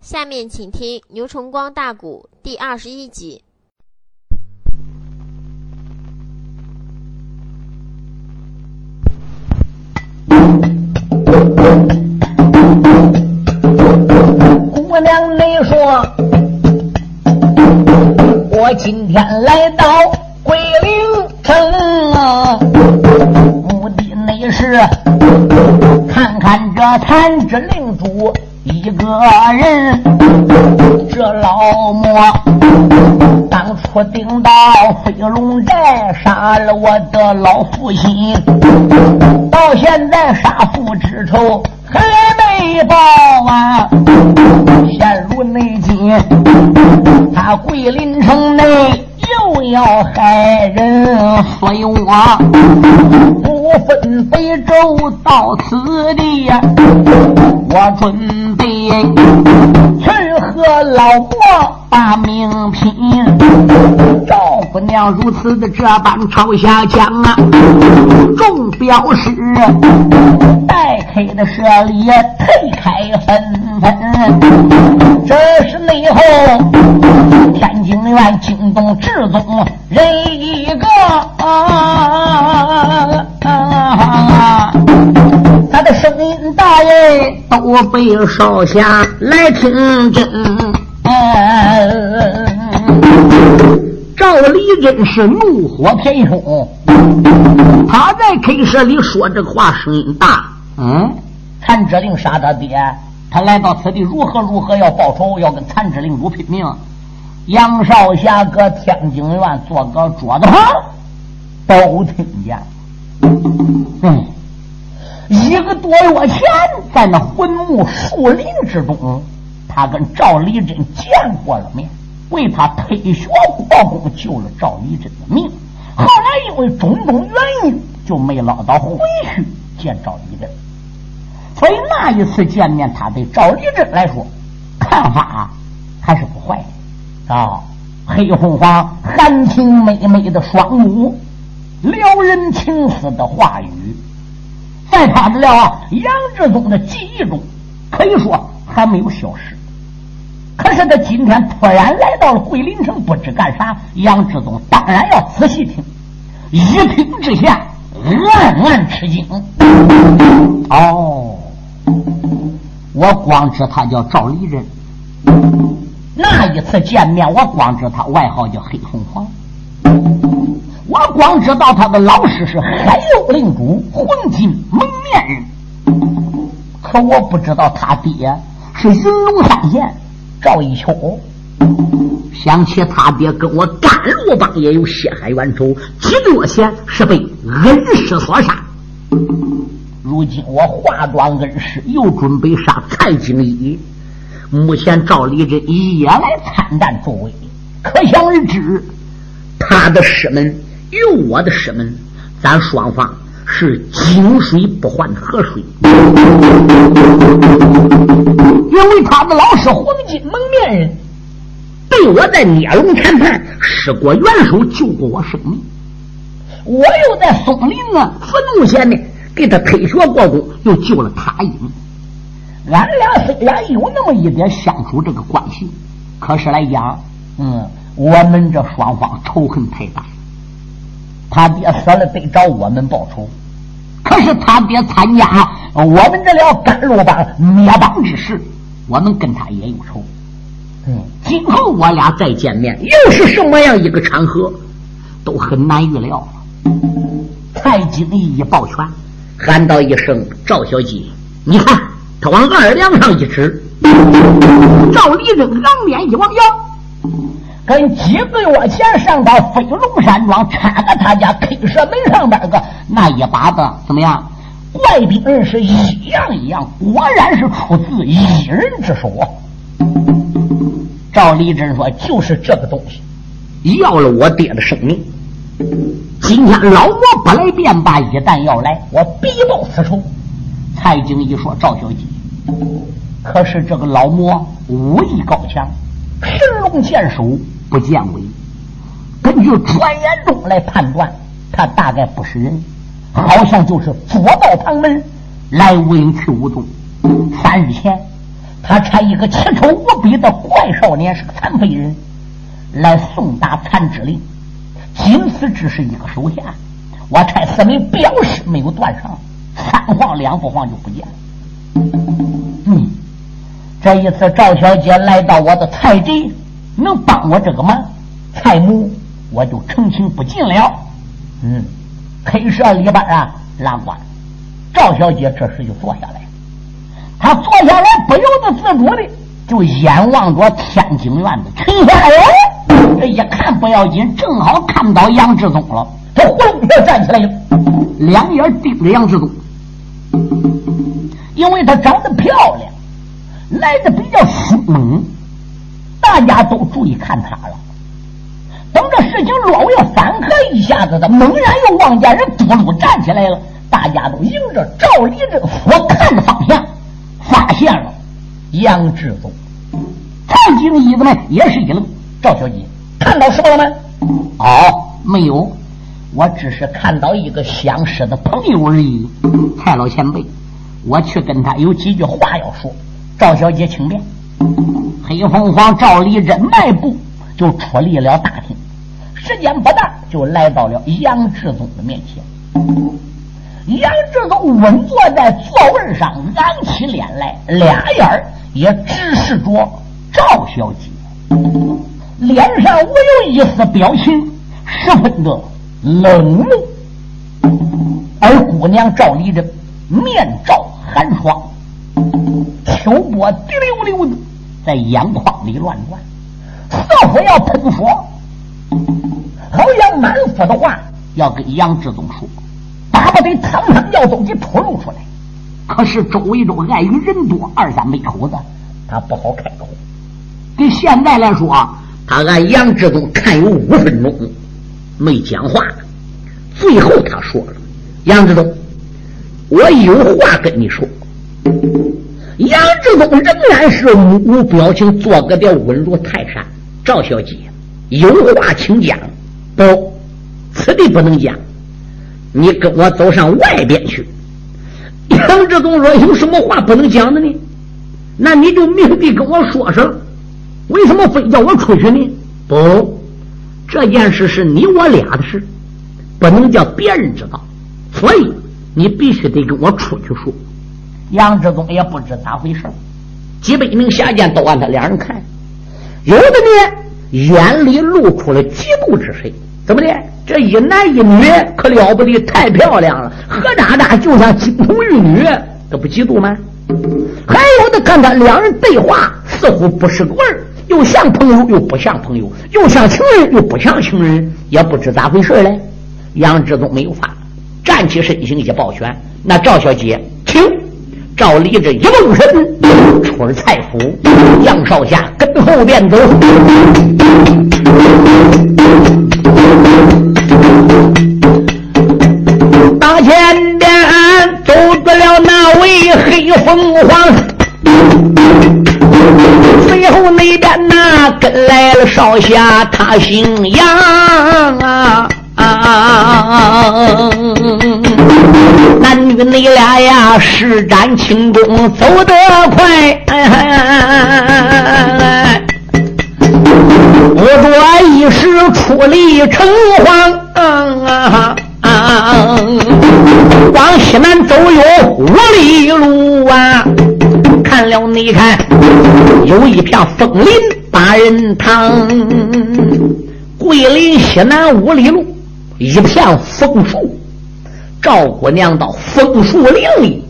下面请听牛崇光大鼓第二十一集。姑娘，你说，我今天来到桂林城啊，目的那是看看这残肢领主。一个人，这老魔当初顶到飞龙寨杀了我的老父亲，到现在杀父之仇还没报啊！陷入内奸，他桂林城内。不要害人，所以我不分北周到此地呀，我准备去和老魔把命拼。赵姑娘如此的这般朝下讲啊，众表示待开的设礼退开纷纷。这是内后天津院惊动至。宗人一个啊，他的声音大人都被烧下来听真。真是怒火填胸，他在 K 社里说这话声音大。嗯，残之令杀他爹，他来到此地如何如何要报仇，要跟残之令主拼命。杨少侠搁天津院坐个桌子旁，都听见。嗯，一个多月前，在那魂木树林之中，他跟赵立珍见过了面，为他推学破功，救了赵立珍的命。后来因为种种原因，就没捞到回去见赵立珍。所以那一次见面，他对赵立珍来说，看法还是不坏的。啊，黑凤凰含情脉脉的双目，撩人情思的话语，在他的了杨志宗的记忆中，可以说还没有消失。可是他今天突然来到了桂林城，不知干啥。杨志宗当然要仔细听，一听之下暗暗吃惊。哦，我光知他叫赵立人。那一次见面，我光知他外号叫黑凤凰，我光知道他的老师是海右领主混金蒙面人，可我不知道他爹是云龙三县赵一秋。想起他爹跟我甘露帮也有血海冤仇，几个月前是被恩师所杀。如今我化妆恩师，又准备杀蔡京一。目前赵立珍也来参战助威，可想而知，他的师门与我的师门，咱双方是井水不换河水。因为他的老师黄金蒙面人，被我在聂龙谈判施过援手，救过我生命。我又在松林啊坟墓前面给他推学过功，又救了他一命。俺俩虽然有那么一点相处这个关系，可是来讲，嗯，我们这双方仇恨太大。他爹死了得找我们报仇，可是他爹参加我们这了甘露帮灭帮之事，我们跟他也有仇。嗯，今后我俩再见面，又是什么样一个场合，都很难预料。蔡经理一抱拳，喊道一声：“赵小姐，你看。”他往二梁上一指，赵立正仰脸一望腰，跟几个月前上到飞龙山庄插在他家 K 社门上边个那一把子怎么样？怪兵人是一样一样，果然是出自一人之手。赵立珍说：“就是这个东西，要了我爹的生命。今天老魔不来便罢，一旦要来，我必报此仇。”蔡京一说：“赵小姐，可是这个老魔武艺高强，神龙见首不见尾。根据传言中来判断，他大概不是人，好像就是左道旁门来无影去无踪。三日前，他差一个奇丑无比的怪少年，是个残废人，来送达残之令。仅此只是一个手下，我差四名镖师没有断上，三晃两不晃就不见了。嗯，这一次赵小姐来到我的菜地，能帮我这个忙，蔡母我就成情不尽了。嗯，黑社里边啊，拉呱，赵小姐这时就坐下来。她坐下来，不由得自主的就眼望着天津院子群下人。这一看不要紧，正好看到杨志忠了。他忽然站起来了，两眼盯着杨志忠，因为他长得漂亮，来的比较凶猛，大家都注意看他了。等这事情落位反合一下子，的猛然又望见人嘟噜站起来了，大家都迎着赵立正所看的方向。发现了杨志忠，蔡京医子们也是一愣。赵小姐看到什么了吗？哦，没有，我只是看到一个相识的朋友而已。蔡老前辈，我去跟他有几句话要说。赵小姐，请便。黑凤凰赵立珍迈步就出离了大厅，时间不大，就来到了杨志宗的面前。杨志宗稳坐在座位上，昂起脸来，俩眼也直视着赵小姐，脸上无有一丝表情，十分的冷漠。而姑娘赵丽珍面罩寒霜，秋波滴溜溜的在眼眶里乱转，似乎要喷火，好像满腹的话要跟杨志忠说。巴不得堂堂要都给吐露出来，可是周围中碍于人多，二三百口子，他不好开口。跟现在来说，他按杨志忠看有五分钟没讲话，最后他说了：“杨志忠，我有话跟你说。”杨志忠仍然是目无表情，做个的稳如泰山。赵小姐，有话请讲。不，此地不能讲。你跟我走上外边去。杨志忠说：“有什么话不能讲的呢？那你就明地跟我说声。为什么非叫我出去呢？不，这件事是你我俩的事，不能叫别人知道。所以你必须得跟我出去说。”杨志忠也不知咋回事几百名下贱都按他两人看，有的呢眼里露出了嫉妒之色。怎么的？这一男一女可了不得，太漂亮了，何渣渣就像金童玉女，这不嫉妒吗？还有的看他两人对话，似乎不是个味儿，又像朋友又不像朋友，又像情人又不像情人，也不知咋回事嘞。杨志忠没有法，站起身形一抱拳：“那赵小姐，请。”赵离这一蹦身出了蔡府，杨少侠跟后便走。大前边走住了那位黑凤凰，随后那边那跟来了少侠，他姓杨啊。男女你俩呀，施展轻功走得快，我着一时出离城隍。往西南走有五里路啊！看了你看，有一片枫林八人堂，桂林西南五里路。一片枫树，赵姑娘到枫树林里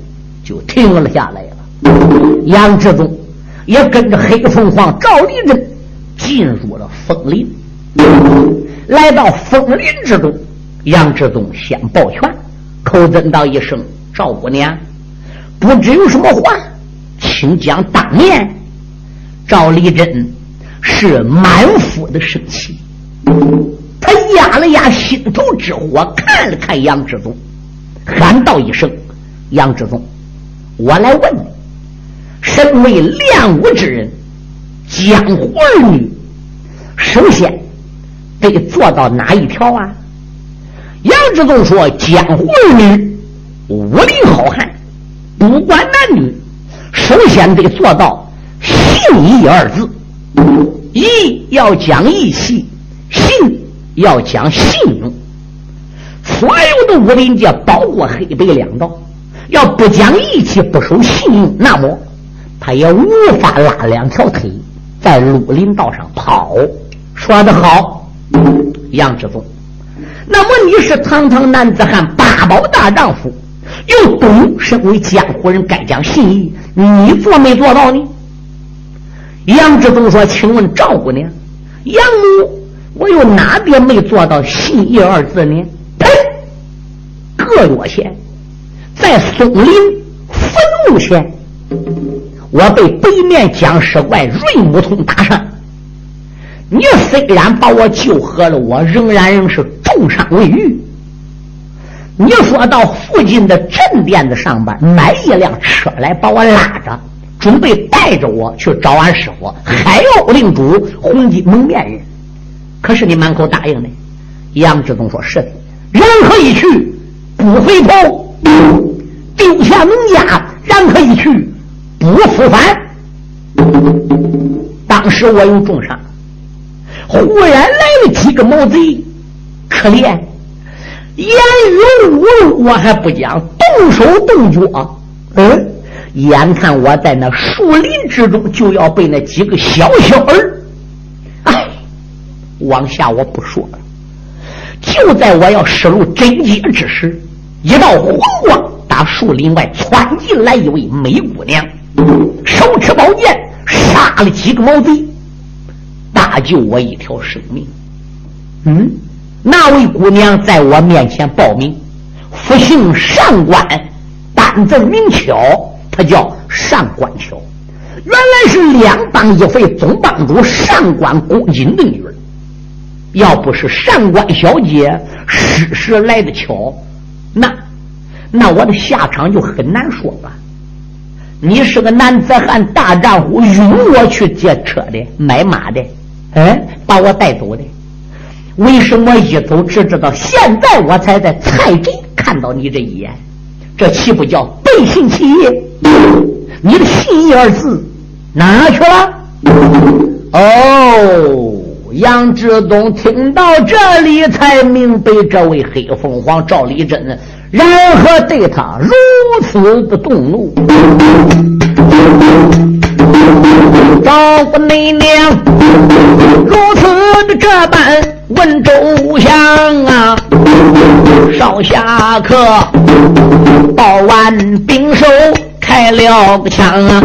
就停了下来了。杨志忠也跟着黑凤凰赵丽珍进入了枫林。来到枫林之中，杨志忠先抱拳，口尊道一声：“赵姑娘，不知有什么话，请讲当面。”赵丽珍是满腹的生气。他压了压心头之火，看了看杨志忠，喊道一声：“杨志忠，我来问你，身为练武之人，江湖儿女，首先得做到哪一条啊？”杨志忠说：“江湖儿女，武林好汉，不管男女，首先得做到信义二字，义要讲义气，信要讲信用。所有的武林界，包括黑白两道，要不讲义气，不守信用，那么他也无法拉两条腿在绿林道上跑。说得好，杨志宗。那么你是堂堂男子汉，八宝大丈夫，又懂身为江湖人该讲信义，你做没做到呢？杨志宗说：“请问赵姑娘，杨母，我有哪点没做到信义二字呢？”呸！个月前，在松林坟墓前，我被北面僵尸怪瑞木通打伤。你虽然把我救活了，我仍然是重伤未愈。你说到附近的镇店子上边买一辆车来，把我拉着。准备带着我去找俺师傅海妖领主红金蒙面人，可是你满口答应的。杨志东说：“是的，人可以去，不回头；丢下农家，人可以去，不复返。”当时我有重伤，忽然来了几个毛贼，可怜，言语侮辱我还不讲，动手动脚，嗯。眼看我在那树林之中就要被那几个小小儿，哎，往下我不说了。就在我要失入真界之时，一道红光打树林外窜进来，一位美姑娘，手持宝剑杀了几个毛贼，搭救我一条生命。嗯，那位姑娘在我面前报名，复姓上官，单字名巧。她叫上官巧，原来是两帮一匪总帮主上官公瑾的女儿。要不是上官小姐失时来的巧，那那我的下场就很难说吧。你是个男子汉大丈夫，允我去借车的、买马的，哎，把我带走的。为什么一走只知道现在我才在菜镇看到你这一眼？这岂不叫背信弃义？你的“信义”二字哪去了？哦，杨志东听到这里才明白，这位黑凤凰赵立珍然何对他如此的动怒。赵姑娘如此的这般问周详啊，少侠客报完兵手。开了个枪啊！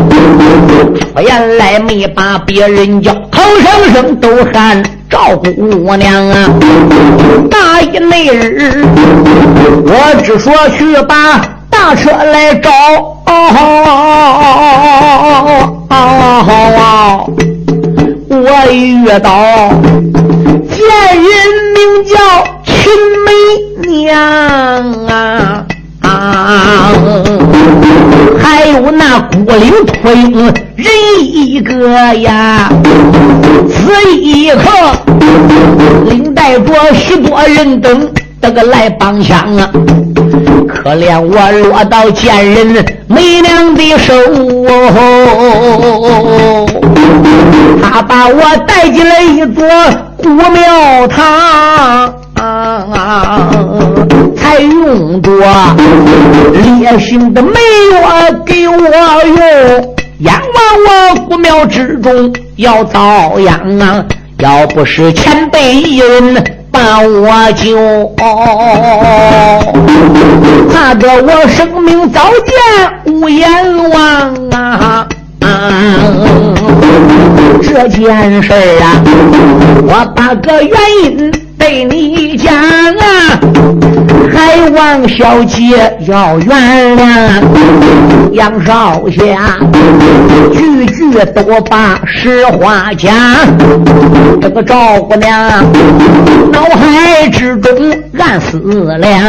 我原来没把别人叫，口声声都喊赵姑娘啊！大一那日，我只说去把大车来找，我遇到见人名叫秦媚娘！啊，还有那孤岭秃鹰人一个呀，此一刻领带着许多人等，这个来帮腔啊！可怜我落到贱人美娘的手哦，他把我带进了一座古庙堂。啊！还用着烈性的梅药给我用，阎王我古庙之中要遭殃啊！要不是前辈一人把我救，怕得我生命早见无阎王啊！这件事啊，我把个原因。对你讲啊，还望小姐要原谅杨少侠，句句都把实话讲。这个赵姑娘脑海之中暗思量。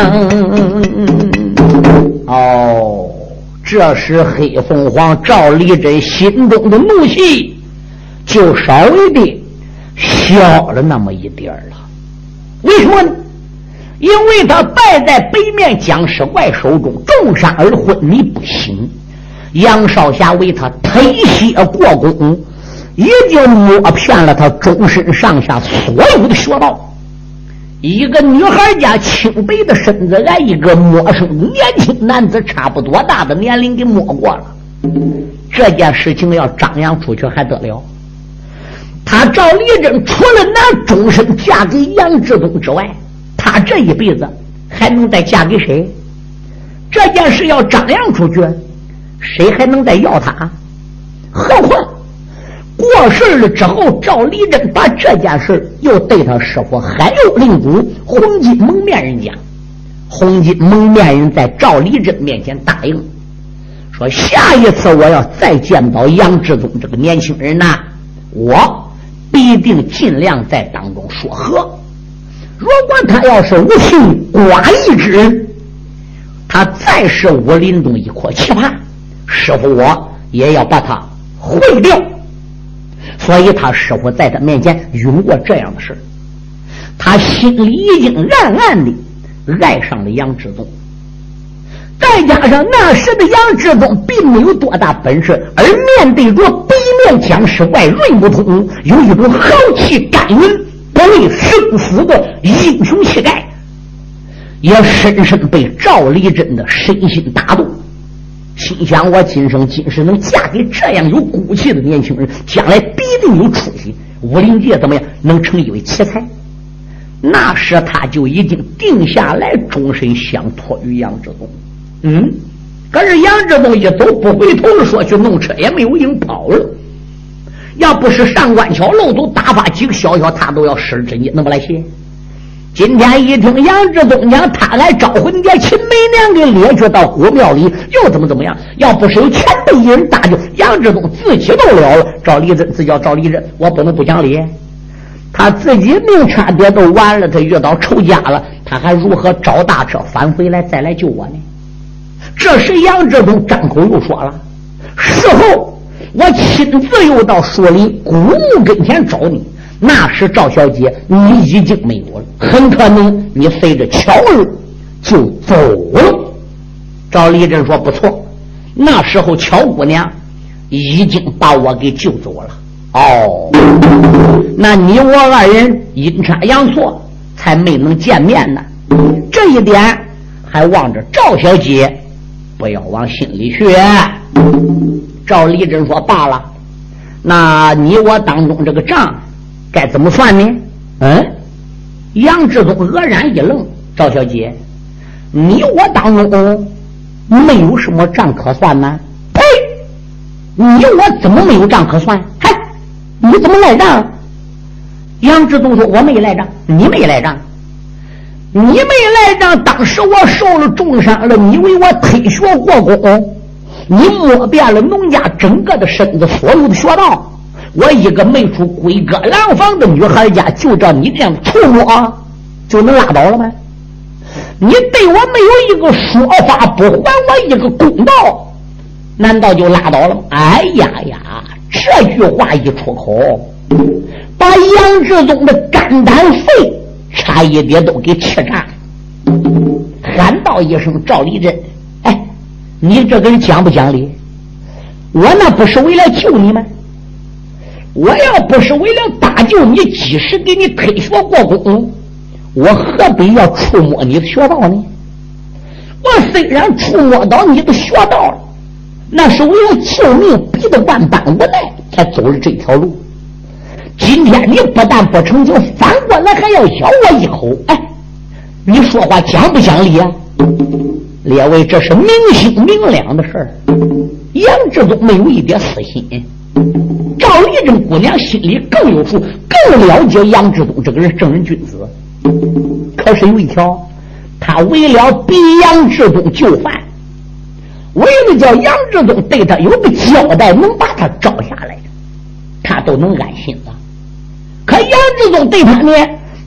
哦，这时黑凤凰赵立珍心中的怒气就稍微的小了那么一点了。为什么呢？因为他败在北面僵尸怪手中，重伤而昏迷不醒。杨少侠为他推卸过功，已经摸遍了他终身上下所有的穴道。一个女孩家清白的身子，挨一个陌生年轻男子差不多大的年龄给摸过了。这件事情要张扬出去还得了？他赵丽珍除了拿终身嫁给杨志东之外，他这一辈子还能再嫁给谁？这件事要张扬出去，谁还能再要他？何况过世了之后，赵丽珍把这件事又对他师傅海右令主红金蒙面人讲，红金蒙面人在赵丽珍面前答应说：“下一次我要再见到杨志忠这个年轻人呐，我。”必定尽量在当中说和。如果他要是无情寡义之人，他再是武林中一颗奇葩，师傅我也要把他毁掉。所以他师傅在他面前允过这样的事他心里已经暗暗的爱上了杨志忠。再加上那时的杨志忠并没有多大本事，而面对着北面僵尸外润不通，有一种豪气干云、不畏生死的英雄气概，也深深被赵丽珍的身心打动。心想：我今生今世能嫁给这样有骨气的年轻人，将来必定有出息。武林界怎么样能成一位奇才？那时他就已经定下来，终身相托于杨志忠。嗯，可是杨志东一走不回头的说去弄车也没有影跑了。要不是上官桥漏都打发几个小小，他都要失职你能不来信？今天一听杨志东讲他来招魂殿秦美娘给列去到古庙里，又怎么怎么样？要不是有前辈一人搭救，杨志东自己都了了。赵立珍自叫赵立珍，我不能不讲理。他自己命差点都完了，他遇到仇家了，他还如何找大车返回来再来救我呢？这时，杨志忠张口又说了：“事后我亲自又到树林古墓跟前找你，那时赵小姐你已经没有了，很可能你随着巧儿就走了。”赵立珍说：“不错，那时候巧姑娘已经把我给救走了。哦，那你我二人阴差阳错才没能见面呢。这一点还望着赵小姐。”不要往心里去。赵立珍说：“罢了，那你我当中这个账该怎么算呢？”嗯，杨志忠愕然一愣：“赵小姐，你我当中没有什么账可算吗？”呸！你我怎么没有账可算？嗨，你怎么赖账？杨志忠说：“我没赖账，你没赖账。”你没来账，当时我受了重伤了，你为我推学过功，你摸遍了农家整个的身子，所有的穴道，我一个没出闺阁廊房的女孩家，就照你这样触摸，就能拉倒了吗？你对我没有一个说法，不还我一个公道，难道就拉倒了吗？哎呀呀，这句话一出口，把杨志忠的肝胆肺。差一点都给气炸了，喊道一声：“赵立珍，哎，你这个人讲不讲理？我那不是为了救你吗？我要不是为了搭救你，及时给你推学过功，我何必要触摸你的穴道呢？我虽然触摸到你的穴道了，那是为了救命，逼得万般无奈才走了这条路。”今天你不但不成就，反过来还要咬我一口！哎，你说话讲不讲理啊？列位，这是明星明亮的事儿。杨志忠没有一点私心，赵丽珍姑娘心里更有数，更了解杨志忠这个人正人君子。可是有一条，他为了逼杨志忠就范，为了叫杨志忠对他有个交代，能把他招下来，他都能安心了。可杨志忠对他呢，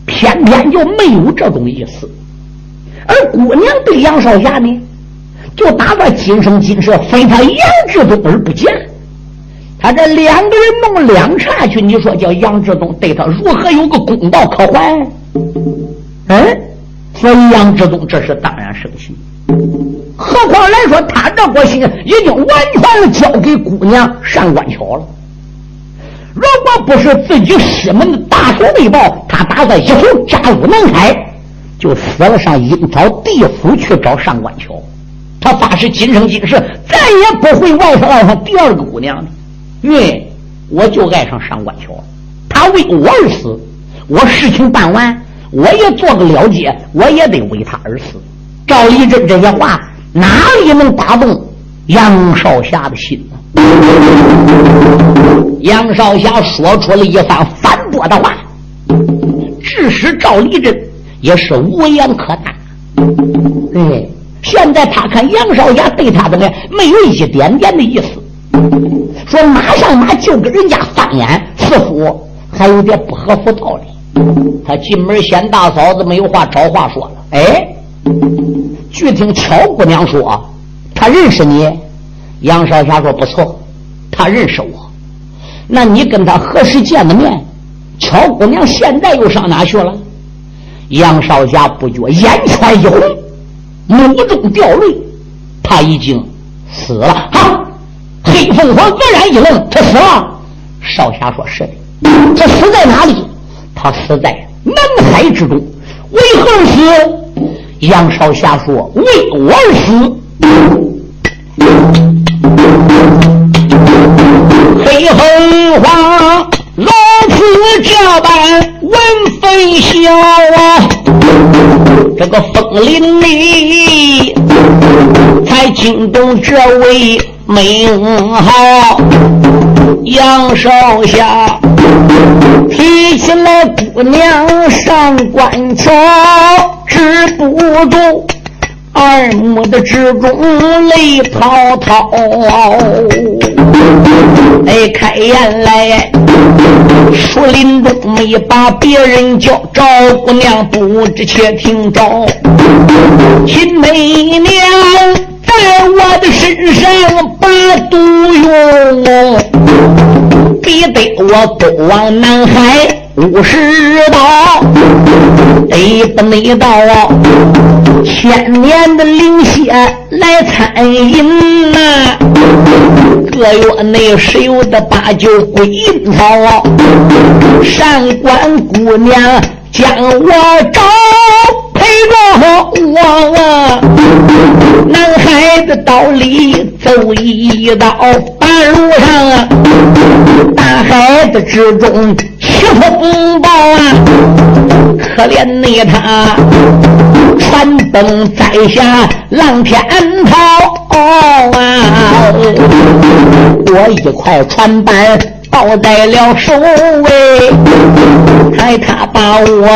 偏偏就没有这种意思，而姑娘对杨少侠呢，就打算今生今世非他杨志忠而不见。他这两个人弄两岔去，你说叫杨志忠对他如何有个公道可还？嗯，所以杨志忠这是当然生气。何况来说，他这颗心已经完全交给姑娘上官桥了。如果不是自己师门的大仇未报，他打算一头扎入南海，就死了上阴曹地府去找上官桥。他发誓今生今世再也不会爱上爱上第二个姑娘了，因为我就爱上上官桥，他为我而死，我事情办完，我也做个了结，我也得为他而死。赵立珍这些话哪里能打动杨少侠的心呢？杨少侠说出了一番反驳的话，致使赵立珍也是无言可答。哎。现在他看杨少侠对他怎么样？没有一点点的意思。说马上马就跟人家翻眼，似乎还有点不合乎道理。他进门见大嫂子，没有话找话说了。哎，据听巧姑娘说，她认识你。杨少侠说不错，他认识我。那你跟他何时见的面？巧姑娘现在又上哪去了？杨少侠不觉眼圈一红。目中掉泪，他已经死了。好，黑凤凰愕然一愣，他死了。少侠说：“是的，他死在哪里？他死在南海之中。为何死？”杨少侠说：“为我而死。”黑凤此这般闻分晓啊。这个风铃里才惊动这位名号杨少侠，提起了姑娘上官桥，止不住耳目的之中泪滔滔。哎，开言来，树林中没把别人叫，赵姑娘不知且听着，秦媚娘在我的身上把毒用，逼得我不往南海。五十道，得不内道，千年的灵仙来参饮呐。个月内十有的八九归阴曹，上官姑娘将我找。陪着我啊，南海的道里走一道，半路上啊，大海的之中起风暴啊，可怜你他船崩在下浪天涛啊，我一块船板。抱在了手尾，害他把我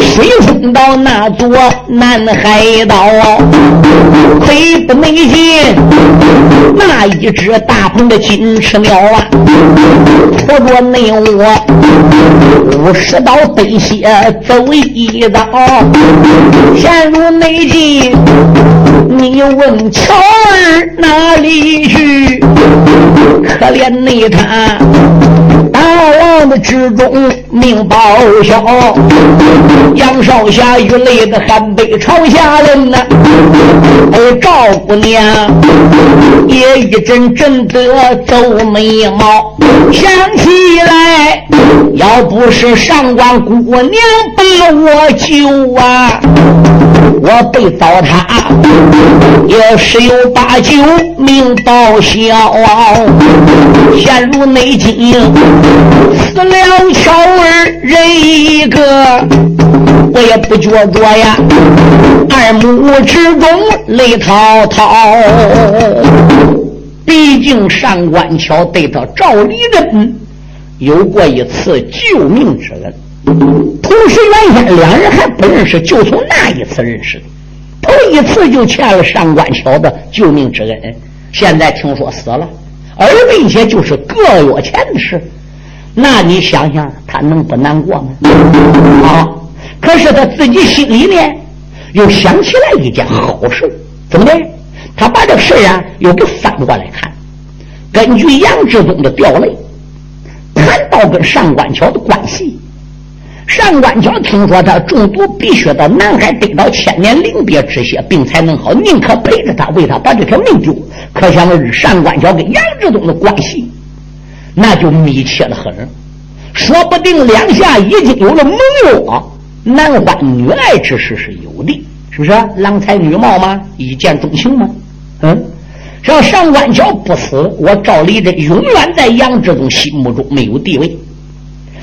水冲到那座南海岛，亏不没劲，那一只大鹏的金翅鸟啊，拖着内我五十刀飞血走一刀，陷入内境。你问巧儿哪里去？可怜你他大的之中命报销，杨少侠与泪的汗背朝下人呐。赵姑娘也一阵阵的皱眉毛，想起来，要不是上官姑娘把我救啊，我被糟蹋。也十有八九命报销，陷入内境，死了巧儿人一个，我也不觉着呀，二目之中泪滔滔。毕竟上官桥对他赵立人有过一次救命之恩，同时原先两人还不认识，就从那一次认识的。头一次就欠了上官桥的救命之恩，现在听说死了，而并且就是个月前的事，那你想想他能不难过吗？啊！可是他自己心里面又想起来一件好事，怎么的？他把这事啊又给翻过来看，根据杨志东的调类，谈到跟上官桥的关系，上官桥听说他中毒，必须到南海得到千年灵鳖之血，病才能好，宁可陪着他，为他把这条命丢。可想而知，上官桥跟杨志东的关系，那就密切的很。说不定两下已经有了盟约，男欢女爱之事是有的，是不是？郎才女貌吗？一见钟情吗？嗯，要上官桥不死，我赵立珍永远在杨志忠心目中没有地位。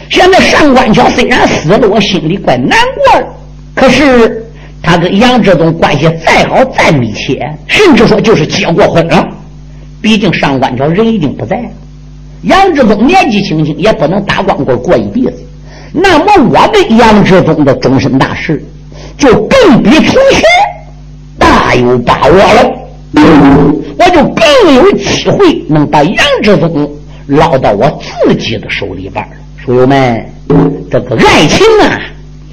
现在上官桥虽然死了，我心里怪难过的。可是他跟杨志忠关系再好再密切，甚至说就是结过婚了。毕竟上官桥人已经不在了。杨志忠年纪轻轻，也不能打光棍过一辈子。那么，我对杨志忠的终身大事，就更比从前大有把握了。我就更有机会能把杨志忠捞到我自己的手里边了。书友们，这个爱情啊，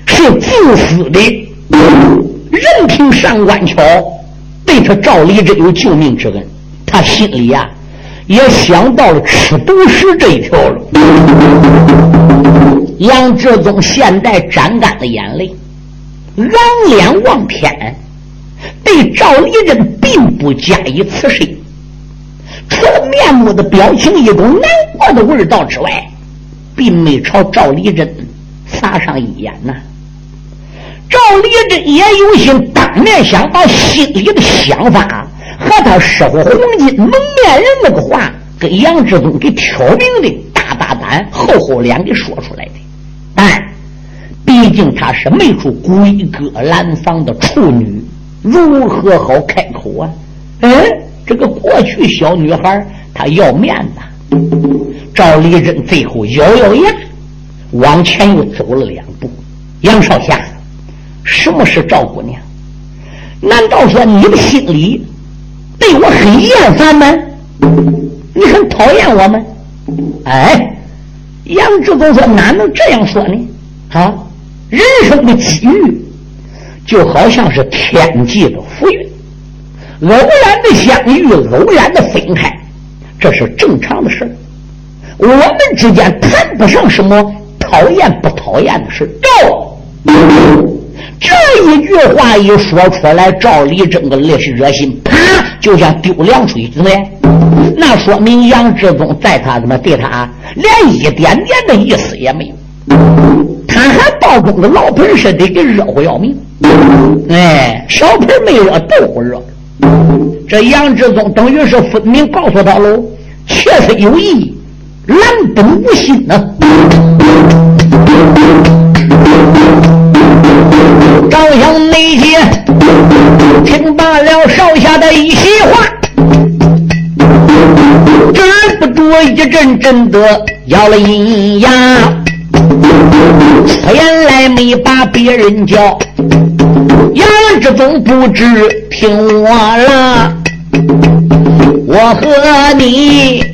是自私的。任凭上官桥对他赵立珍有救命之恩，他心里呀。也想到了吃独食这一条了。杨志宗现在沾干了眼泪，仰脸望天，对赵立珍并不加以刺身，除了面目的表情一种难过的味道之外，并没朝赵立珍撒上一眼呐。赵立珍也有心当面想把心里的想法。和他师傅黄金蒙面人那个话，跟杨志忠给挑明的大大胆厚厚脸给说出来的，但毕竟他是没出闺阁兰房的处女，如何好开口啊？嗯，这个过去小女孩她要面子。赵立珍最后咬咬牙，往前又走了两步。杨少侠，什么是赵姑娘？难道说你的心里？对我很厌烦吗？你很讨厌我吗？哎，杨志忠说：“哪能这样说呢？啊，人生的机遇就好像是天际的浮云，偶然的相遇，偶然的分开，这是正常的事我们之间谈不上什么讨厌不讨厌的事到这一句话一说出来，赵丽真个烈士热心，就像丢凉水子嘞，那说明杨志忠在他怎么对他连一点点的意思也没有，他还包中的老盆似的给热乎要命，哎，小盆没热，豆腐热。这杨志忠等于是分明告诉他喽，确实有意，蓝本无心呢。赵相内姐听罢了少下的一席话，止不住一阵阵的咬了阴牙。出言来没把别人叫，杨志忠不知听我了，我和你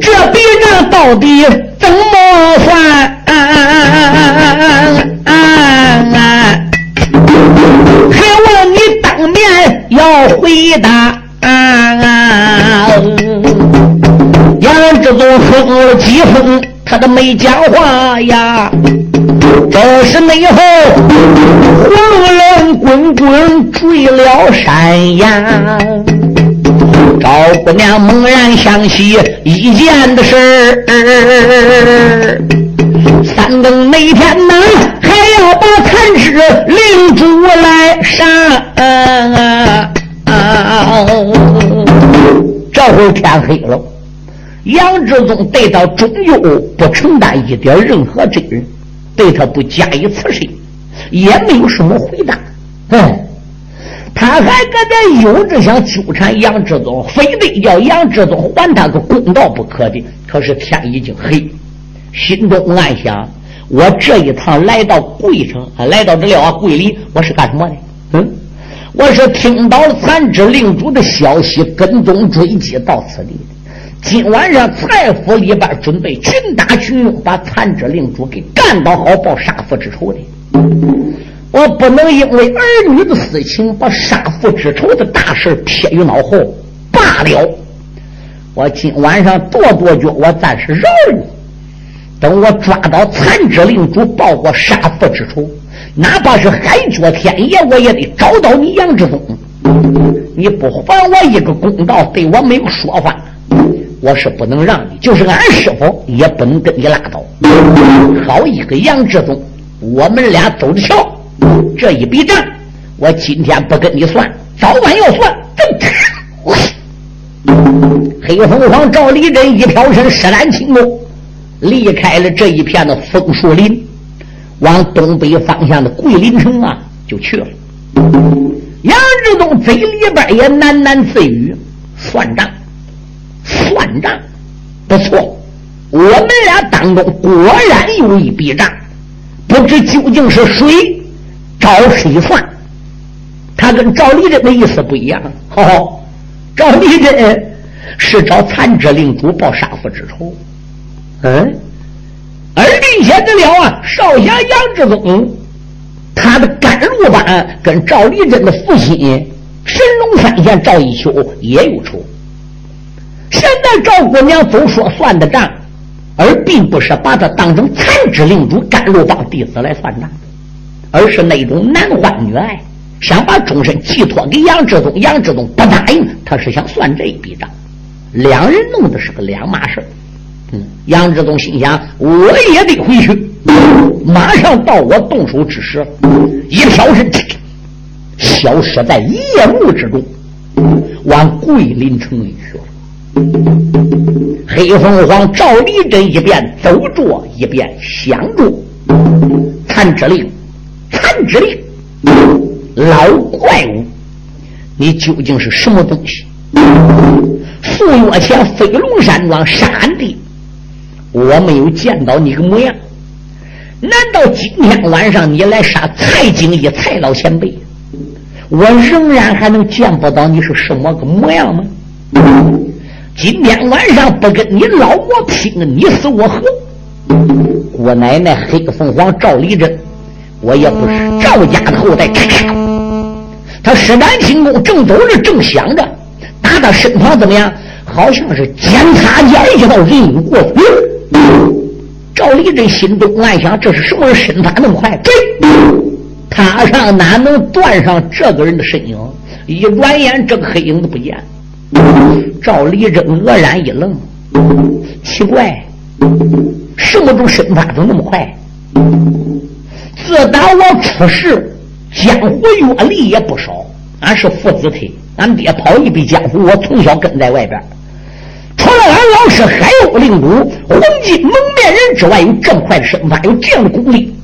这笔账到底怎么算？回答，杨志忠哼了几声，他都没讲话呀。这时内后，红冷滚滚坠了山崖。赵姑娘猛然想起一件的事儿，三更那天呢，还要把残肢领出来杀。这会儿天黑了，杨志忠对他终究不承担一点任何责任，对他不加以刺身，也没有什么回答。嗯，他还搁这有着想纠缠杨志忠，非得要杨志忠还他个公道不可的。可是天已经黑，心中暗想：我这一趟来到贵城，来到这了啊，桂林，我是干什么的？嗯。我是听到了残肢令主的消息，跟踪追击到此地的。今晚上财府里边准备群打群用，把残肢令主给干倒，好报杀父之仇的。我不能因为儿女的私情，把杀父之仇的大事撇于脑后罢了。我今晚上跺跺脚，我暂时饶你。等我抓到残肢领主，报过杀父之仇，哪怕是海角天爷，我也得找到你杨志忠。你不还我一个公道，对我没有说法，我是不能让你。就是俺师傅也不能跟你拉倒。好一个杨志忠，我们俩走着瞧。这一笔账，我今天不跟你算，早晚要算。黑凤凰赵立珍一飘身，施展轻功。离开了这一片的枫树林，往东北方向的桂林城啊，就去了。杨志东嘴里边也喃喃自语：“算账，算账，不错，我们俩当中果然有一笔账，不知究竟是谁找谁算。他跟赵立珍的意思不一样。哦，赵立珍是找残肢领主报杀父之仇。”嗯，而并且得了啊，少侠杨志宗，他的甘露班跟赵立珍的父亲神龙三县赵一秋也有仇。现在赵姑娘总说算的账，而并不是把他当成残肢领主甘露帮弟子来算账，而是那种男欢女爱，想把终身寄托给杨志宗。杨志宗不答应，他是想算这笔账，两人弄的是个两码事。杨志东心想：“我也得回去，马上到我动手之时，一飘身，消失在夜幕之中，往桂林城里去了。黑凤凰赵立这一边走着，一边想着：残之令，残之令，老怪物，你究竟是什么东西？数月前飞龙山庄杀俺弟。”我没有见到你个模样，难道今天晚上你来杀蔡景一蔡老前辈，我仍然还能见不到你是什么个模样吗？今天晚上不跟你老魔拼个你死我活，我奶奶黑凤凰赵立珍，我也不是赵家的后代。他施展轻功，正走着，正想着，打他身旁怎么样？好像是肩擦肩一道人影过去。赵立珍心中暗想：这是什么人？身法那么快？对，他上哪能断上这个人的身影？一转眼，这个黑影子不见。赵立珍愕然一愣，奇怪，什么种身法怎么那么快？自打我出世，江湖阅历也不少。俺是父子腿，俺爹跑一笔江湖，我从小跟在外边。除了俺老师海鸥领主黄金蒙面人之外，有这么快的身法，有这样的功力，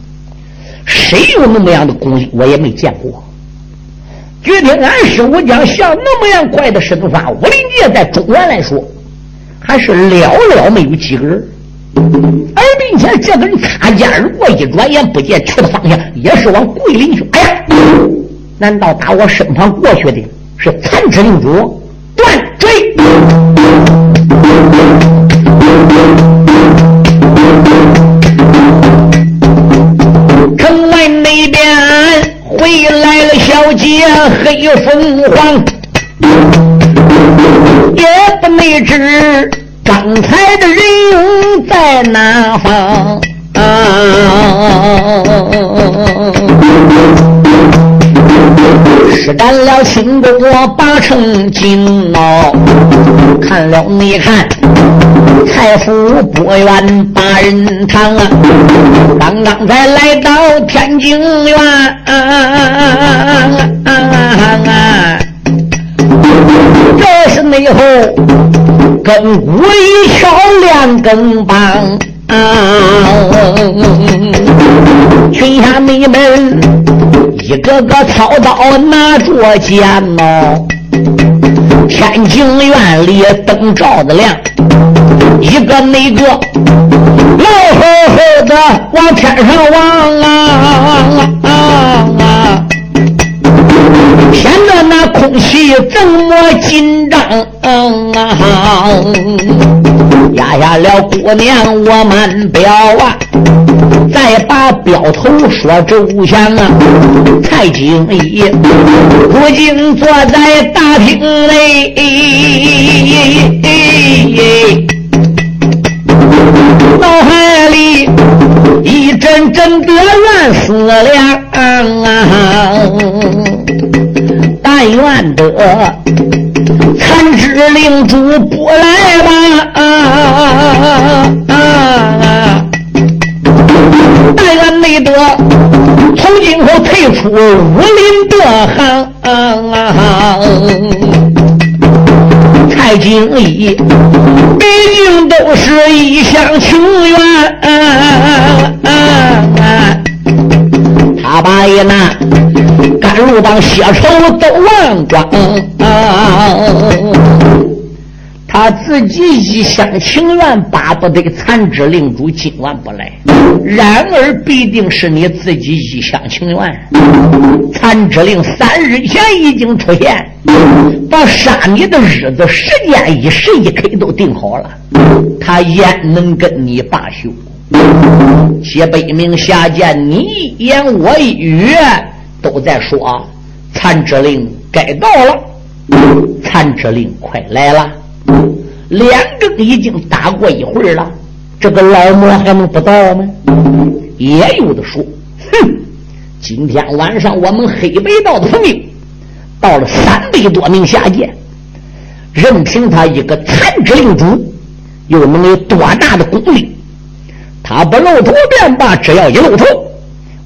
谁有那么样的功力，我也没见过。据听俺师傅讲，像那么样快的身法，武林界在中原来说，还是寥寥没有几个人。而并且这个人擦肩而过，一转眼不见去的方向，也是往桂林去。哎呀，难道打我身旁过去的是残肢领主？断追！城外那边回来了小姐黑凤凰，也不没知刚才的人影在哪方。施展了轻功八成金哦，看了你看，财富不远八人堂啊，刚刚才来到天津院，这是内后跟武一桥两根棒。群下妹们一个个操刀拿着剑哦，天井院里灯照的亮，一个那个老吼吼的往天上望啊，显得那空气这么紧张啊。压下了姑娘，我慢表啊！再把镖头说周详啊！蔡经理如今坐在大厅内，脑海里人真得怨死了，但愿得参知令主不来吧。但愿没得从今后退出武林的行。蔡京义毕竟都是一厢情愿，他把那甘露帮血仇都忘光。他自己一厢情愿，巴不得残肢令主今晚不来。然而，必定是你自己一厢情愿。残肢令三日前已经出现，把杀你的日子、时间一时一刻都定好了。他焉能跟你罢休？谢北明下贱你一言我一语，都在说残肢令该到了，残肢令快来了。两更已经打过一会儿了，这个老魔还能不到吗？也有的说，哼，今天晚上我们黑白道的朋友到了三百多名下界，任凭他一个残肢令主，又能有多大的功力？他不露头便罢，只要一露头，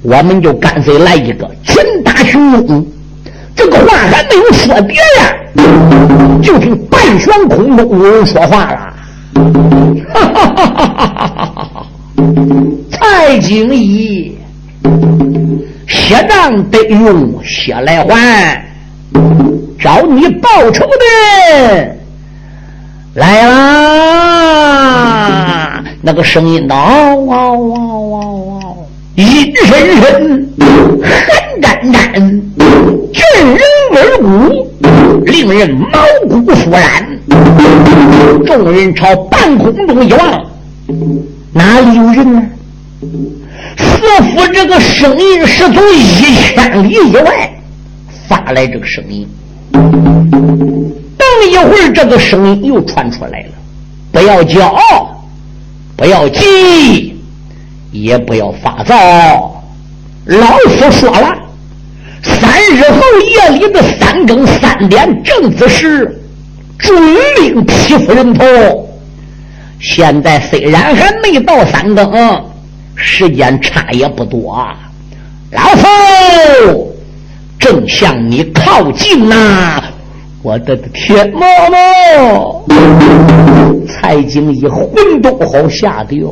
我们就干脆来一个群打群攻。这个话还没有说别人，就听半悬空中有人说话了。哈哈哈哈哈！蔡景仪，血账得用血来还，找你报仇的来啦！那个声音道：嗷嗷嗷嗷，阴深深，寒战战。震人。耳骨，令人？毛骨悚然。众人？朝半空中一望，哪里有人？呢？似乎这个声音是从一千里以外发来，这个声音。等一会儿，这个声音又传出来了。不要骄傲，不要急，也不要发躁。老夫说了。三日后夜里的三更三点正子时，准令匹夫人头。现在虽然还没到三更，时间差也不多。老夫正向你靠近呐！我的天妈妈！蔡京一魂都好吓掉。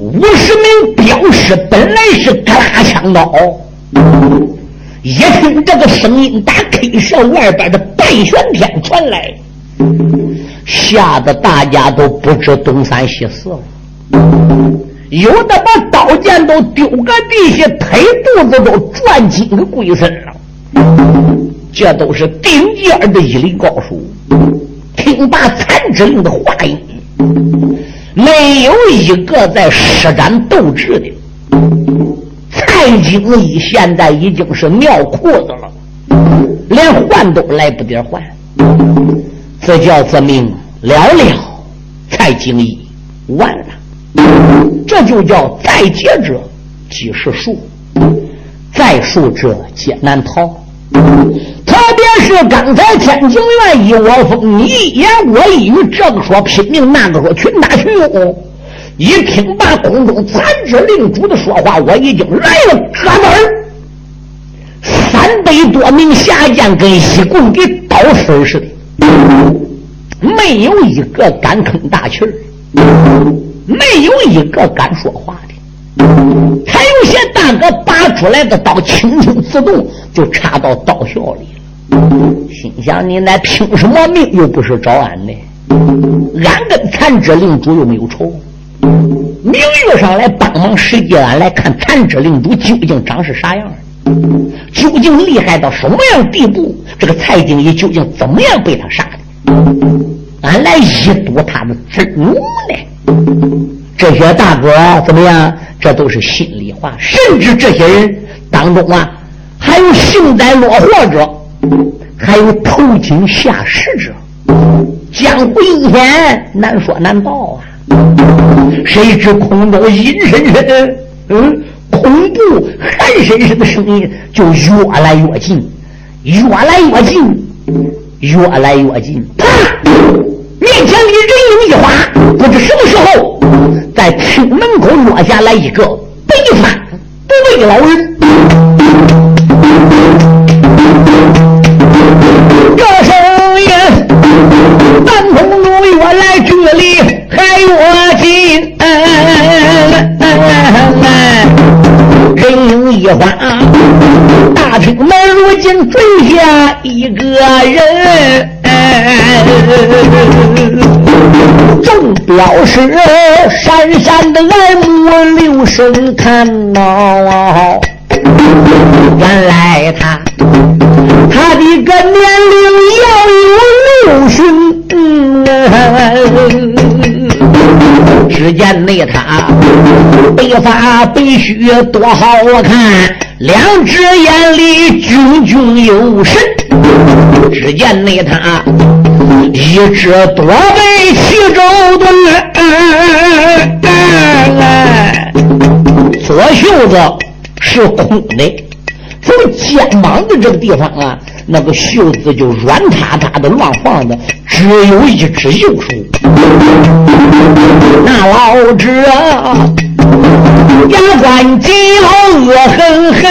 五十名镖师本来是嘎啦枪刀。一听这个声音，打 K 社外边的半玄天传来，吓得大家都不知东三西四了。有的把刀剑都丢个地下，腿肚子都转筋个跪身了。这都是顶尖的一流高手，听罢残肢令的话音，没有一个在施展斗志的。蔡京义现在已经是尿裤子了，连换都来不得换，这叫自命了了。蔡京义完了，这就叫再劫者即是数，再数者皆难逃。特别是刚才天津院一窝蜂，你一言我一语，这个说拼命，那个说群打群殴。一听罢空中残肢令主的说话，我已经来了，哥们儿，三百多名下将跟一棍给刀死似的，没有一个敢吭大气儿，没有一个敢说话的，还有些大哥拔出来的刀轻轻自动就插到刀鞘里了，心想你那拼什么命？又不是找俺的，俺跟残肢令主又没有仇。名誉上来帮忙，实际俺来看残肢领主究竟长是啥样究竟厉害到什么样地步？这个蔡京义究竟怎么样被他杀的？俺来一睹他的真容呢。这些大哥怎么样？这都是心里话。甚至这些人当中啊，还有幸灾乐祸者，还有投井下石者。江湖阴险，难说难道啊。谁知空中阴森森，嗯，恐怖寒森森的声音就越来越近，越来越近，越来越近。啪！面前的人影一花，不知什么时候，在厅门口落下来一个白发不为老人。大厅门如今坠下一个人。众镖师闪闪的爱目留神看到。原来他，他的个年龄要有六旬。只见那他白发白须多好看，两只眼里炯炯有神。只见那他一只多背齐肘的，左袖子。是空的，从肩膀的这个地方啊，那个袖子就软塌塌的乱晃的，只有一只右手。那老者牙关紧咬，恶狠狠，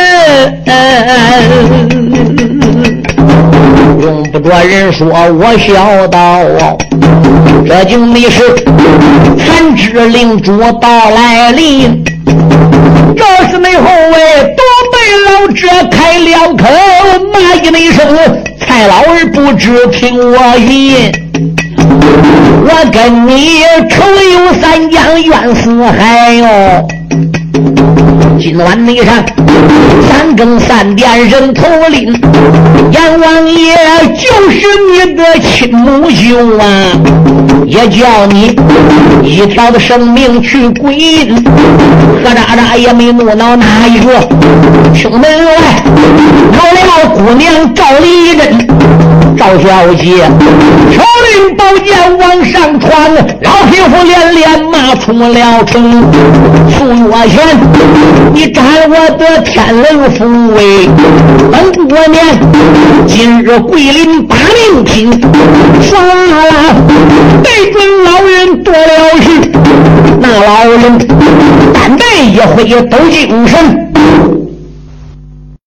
用不着人说，我晓得，这就没事。残肢灵珠到来临。这是内后卫都被老者开了口，骂一声：“蔡老儿不知听我言，我跟你仇有三江怨四海哟。”今晚你上三更三点人头领，阎王爷就是你的亲母舅啊，也叫你一条的生命去归阴。何渣渣也没怒恼哪一个？听门外跑了姑娘赵丽珍，赵小姐，手令宝剑往上传，老匹夫连连骂出了城，苏月轩。你占我的天伦富贵，本过年今日桂林把命拼，唰啦，对准老人夺了去。那老人单带一挥抖精神，